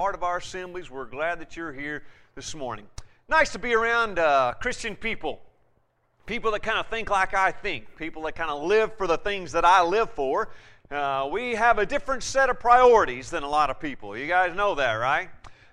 part of our assemblies. We're glad that you're here this morning. Nice to be around uh, Christian people, people that kind of think like I think, people that kind of live for the things that I live for. Uh, we have a different set of priorities than a lot of people. You guys know that, right?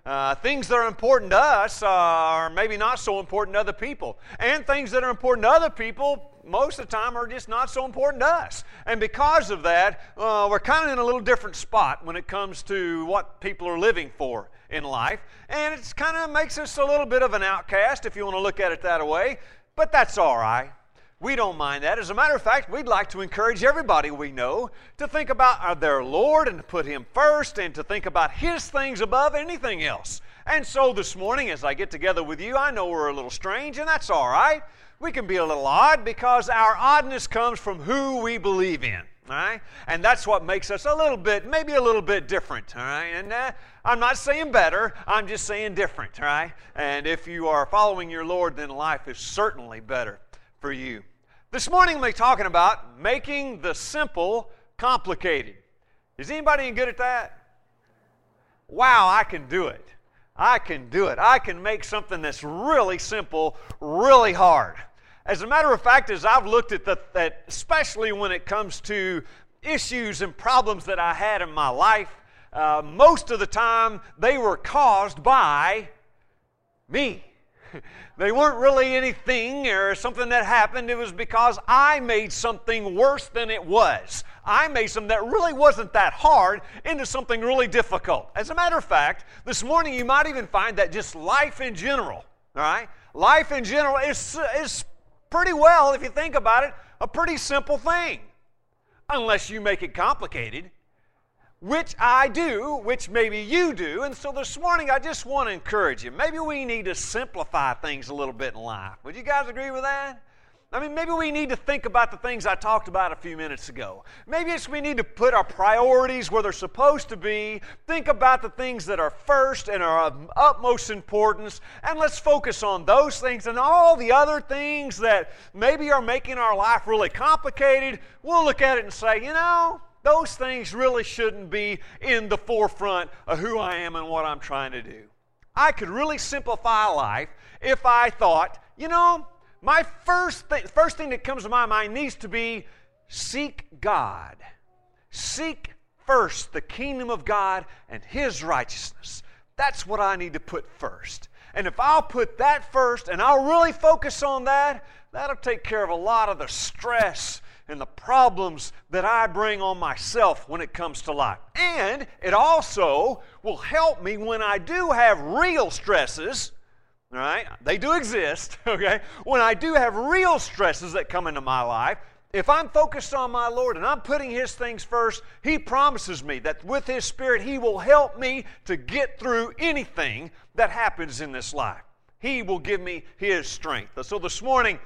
Uh, things that are important to us are maybe not so important to other people. And things that are important to other people, most of the time, are just not so important to us. And because of that, uh, we're kind of in a little different spot when it comes to what people are living for in life. And it kind of makes us a little bit of an outcast, if you want to look at it that way. But that's all right. We don't mind that. As a matter of fact, we'd like to encourage everybody we know to think about their Lord and to put Him first and to think about His things above anything else. And so this morning, as I get together with you, I know we're a little strange, and that's all right. We can be a little odd because our oddness comes from who we believe in. Right? And that's what makes us a little bit, maybe a little bit different. All right? And uh, I'm not saying better, I'm just saying different. All right? And if you are following your Lord, then life is certainly better for you. This morning we're talking about making the simple complicated. Is anybody good at that? Wow, I can do it. I can do it. I can make something that's really simple really hard. As a matter of fact, as I've looked at that, especially when it comes to issues and problems that I had in my life, uh, most of the time they were caused by me. they weren't really anything or something that happened. It was because I made something worse than it was. I made something that really wasn't that hard into something really difficult. As a matter of fact, this morning you might even find that just life in general, all right? Life in general is, is pretty well, if you think about it, a pretty simple thing. Unless you make it complicated which I do, which maybe you do. And so this morning, I just want to encourage you. Maybe we need to simplify things a little bit in life. Would you guys agree with that? I mean, maybe we need to think about the things I talked about a few minutes ago. Maybe it's we need to put our priorities where they're supposed to be, think about the things that are first and are of utmost importance, and let's focus on those things and all the other things that maybe are making our life really complicated. We'll look at it and say, you know, those things really shouldn't be in the forefront of who I am and what I'm trying to do. I could really simplify life if I thought, you know, my first, th- first thing that comes to my mind needs to be seek God. Seek first the kingdom of God and His righteousness. That's what I need to put first. And if I'll put that first and I'll really focus on that, that'll take care of a lot of the stress and the problems that I bring on myself when it comes to life. And it also will help me when I do have real stresses. All right? They do exist, okay? When I do have real stresses that come into my life, if I'm focused on my Lord and I'm putting His things first, He promises me that with His Spirit, He will help me to get through anything that happens in this life. He will give me His strength. So this morning,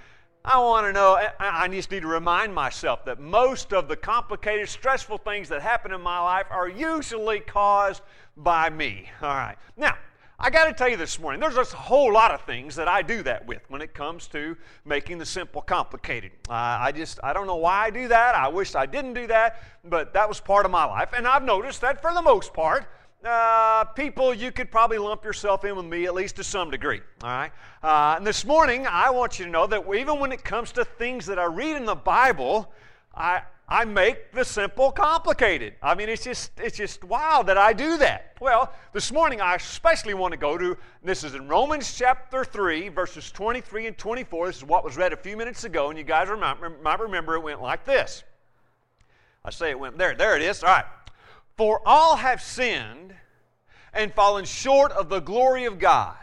I want to know, I just need to remind myself that most of the complicated, stressful things that happen in my life are usually caused by me. All right. Now, I got to tell you this morning, there's just a whole lot of things that I do that with when it comes to making the simple complicated. Uh, I just, I don't know why I do that. I wish I didn't do that, but that was part of my life. And I've noticed that for the most part, uh, people, you could probably lump yourself in with me at least to some degree. All right. Uh, and this morning, I want you to know that even when it comes to things that I read in the Bible, I I make the simple complicated. I mean, it's just it's just wild that I do that. Well, this morning I especially want to go to this is in Romans chapter three, verses 23 and 24. This is what was read a few minutes ago, and you guys might remember it went like this. I say it went there. There it is. All right. For all have sinned and fallen short of the glory of God.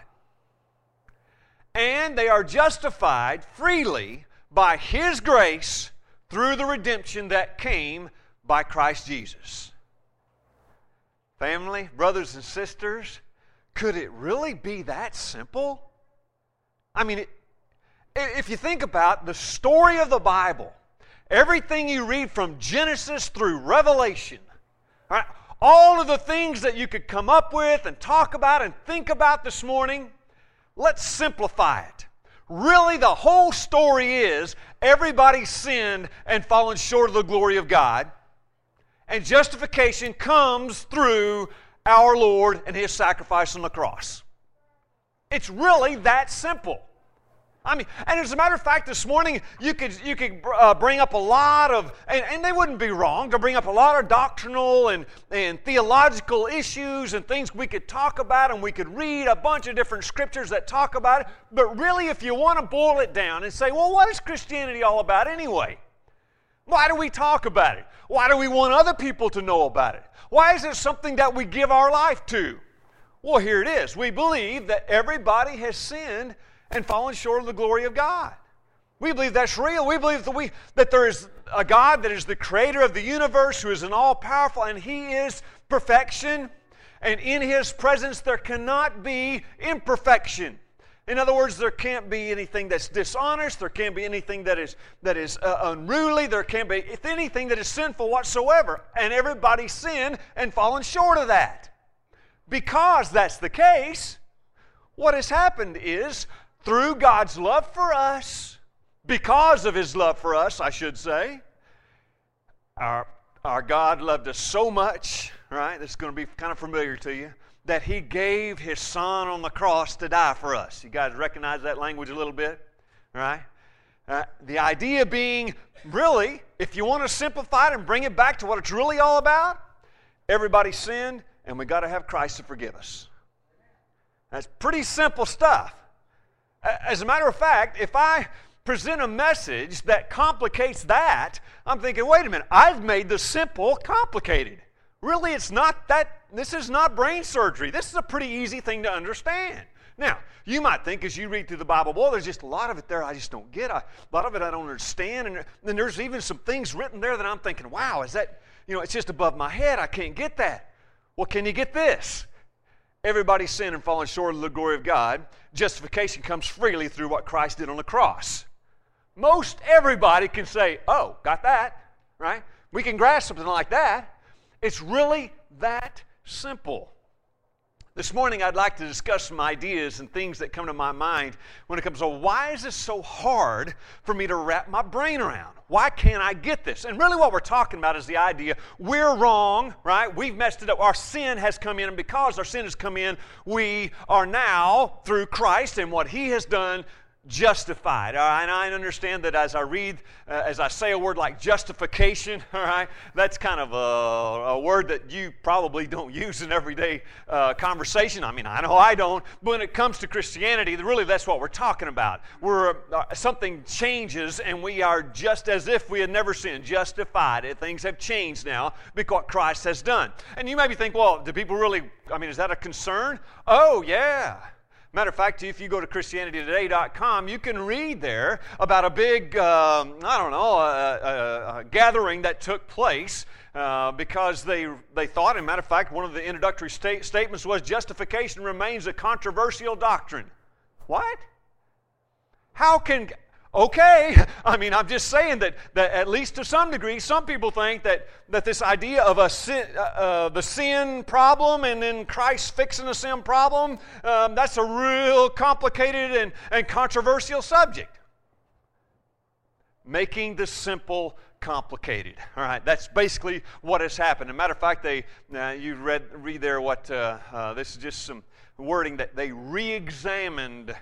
And they are justified freely by His grace through the redemption that came by Christ Jesus. Family, brothers and sisters, could it really be that simple? I mean, it, if you think about the story of the Bible, everything you read from Genesis through Revelation, Right? All of the things that you could come up with and talk about and think about this morning, let's simplify it. Really, the whole story is everybody sinned and fallen short of the glory of God. And justification comes through our Lord and His sacrifice on the cross. It's really that simple. I mean, and as a matter of fact, this morning you could you could uh, bring up a lot of, and, and, they wouldn't be wrong to bring up a lot of doctrinal and, and theological issues and things we could talk about, and we could read a bunch of different scriptures that talk about it. But really, if you want to boil it down and say, well, what is Christianity all about anyway? Why do we talk about it? Why do we want other people to know about it? Why is it something that we give our life to? Well, here it is. We believe that everybody has sinned and fallen short of the glory of God. We believe that's real. We believe that, we, that there is a God that is the creator of the universe, who is an all powerful, and He is perfection. And in His presence, there cannot be imperfection. In other words, there can't be anything that's dishonest. There can't be anything that is, that is uh, unruly. There can't be anything that is sinful whatsoever. And everybody sinned and fallen short of that. Because that's the case, what has happened is through God's love for us, because of His love for us, I should say, our, our God loved us so much, right? This is going to be kind of familiar to you, that He gave His Son on the cross to die for us. You guys recognize that language a little bit, right? Uh, the idea being, really, if you want to simplify it and bring it back to what it's really all about, everybody sinned, and we got to have Christ to forgive us. That's pretty simple stuff. As a matter of fact, if I present a message that complicates that, I'm thinking, wait a minute, I've made the simple complicated. Really, it's not that, this is not brain surgery. This is a pretty easy thing to understand. Now, you might think as you read through the Bible, boy, there's just a lot of it there I just don't get. A lot of it I don't understand. And then there's even some things written there that I'm thinking, wow, is that, you know, it's just above my head. I can't get that. Well, can you get this? Everybody's sinned and fallen short of the glory of God. Justification comes freely through what Christ did on the cross. Most everybody can say, Oh, got that, right? We can grasp something like that. It's really that simple. This morning, I'd like to discuss some ideas and things that come to my mind when it comes to why is this so hard for me to wrap my brain around? Why can't I get this? And really, what we're talking about is the idea we're wrong, right? We've messed it up. Our sin has come in, and because our sin has come in, we are now, through Christ and what He has done, justified. All right, and I understand that as I read, uh, as I say a word like justification, all right, that's kind of a, a word that you probably don't use in everyday uh, conversation. I mean, I know I don't, but when it comes to Christianity, really that's what we're talking about. We're, uh, something changes and we are just as if we had never sinned, justified. Things have changed now because Christ has done. And you maybe think, well, do people really, I mean, is that a concern? Oh, yeah. Matter of fact, if you go to ChristianityToday.com, you can read there about a big, um, I don't know, a, a, a gathering that took place uh, because they, they thought, and matter of fact, one of the introductory state, statements was justification remains a controversial doctrine. What? How can Okay, I mean, I'm just saying that, that at least to some degree, some people think that, that this idea of a sin, uh, uh, the sin problem and then Christ fixing the sin problem, um, that's a real complicated and, and controversial subject. Making the simple complicated. All right, that's basically what has happened. As a matter of fact, they uh, you read read there what uh, uh, this is just some wording that they re-examined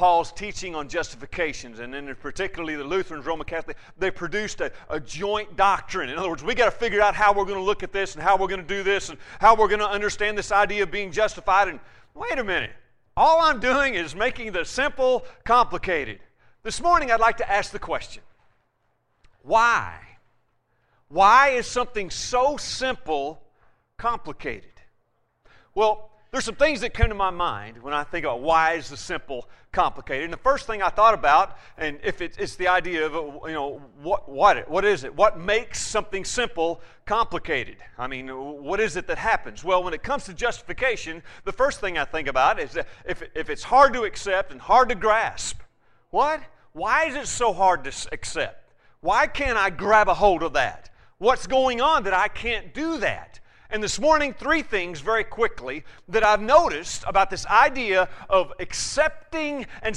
Paul's teaching on justifications, and then particularly the Lutherans, Roman Catholic, they produced a, a joint doctrine. In other words, we got to figure out how we're going to look at this and how we're going to do this and how we're going to understand this idea of being justified. And wait a minute, all I'm doing is making the simple complicated. This morning, I'd like to ask the question why? Why is something so simple complicated? Well, there's some things that come to my mind when I think about why is the simple complicated. And the first thing I thought about, and if it, it's the idea of, uh, you know, what, what, what is it? What makes something simple complicated? I mean, what is it that happens? Well, when it comes to justification, the first thing I think about is that if, if it's hard to accept and hard to grasp, what? Why is it so hard to accept? Why can't I grab a hold of that? What's going on that I can't do that? And this morning, three things very quickly that I've noticed about this idea of accepting and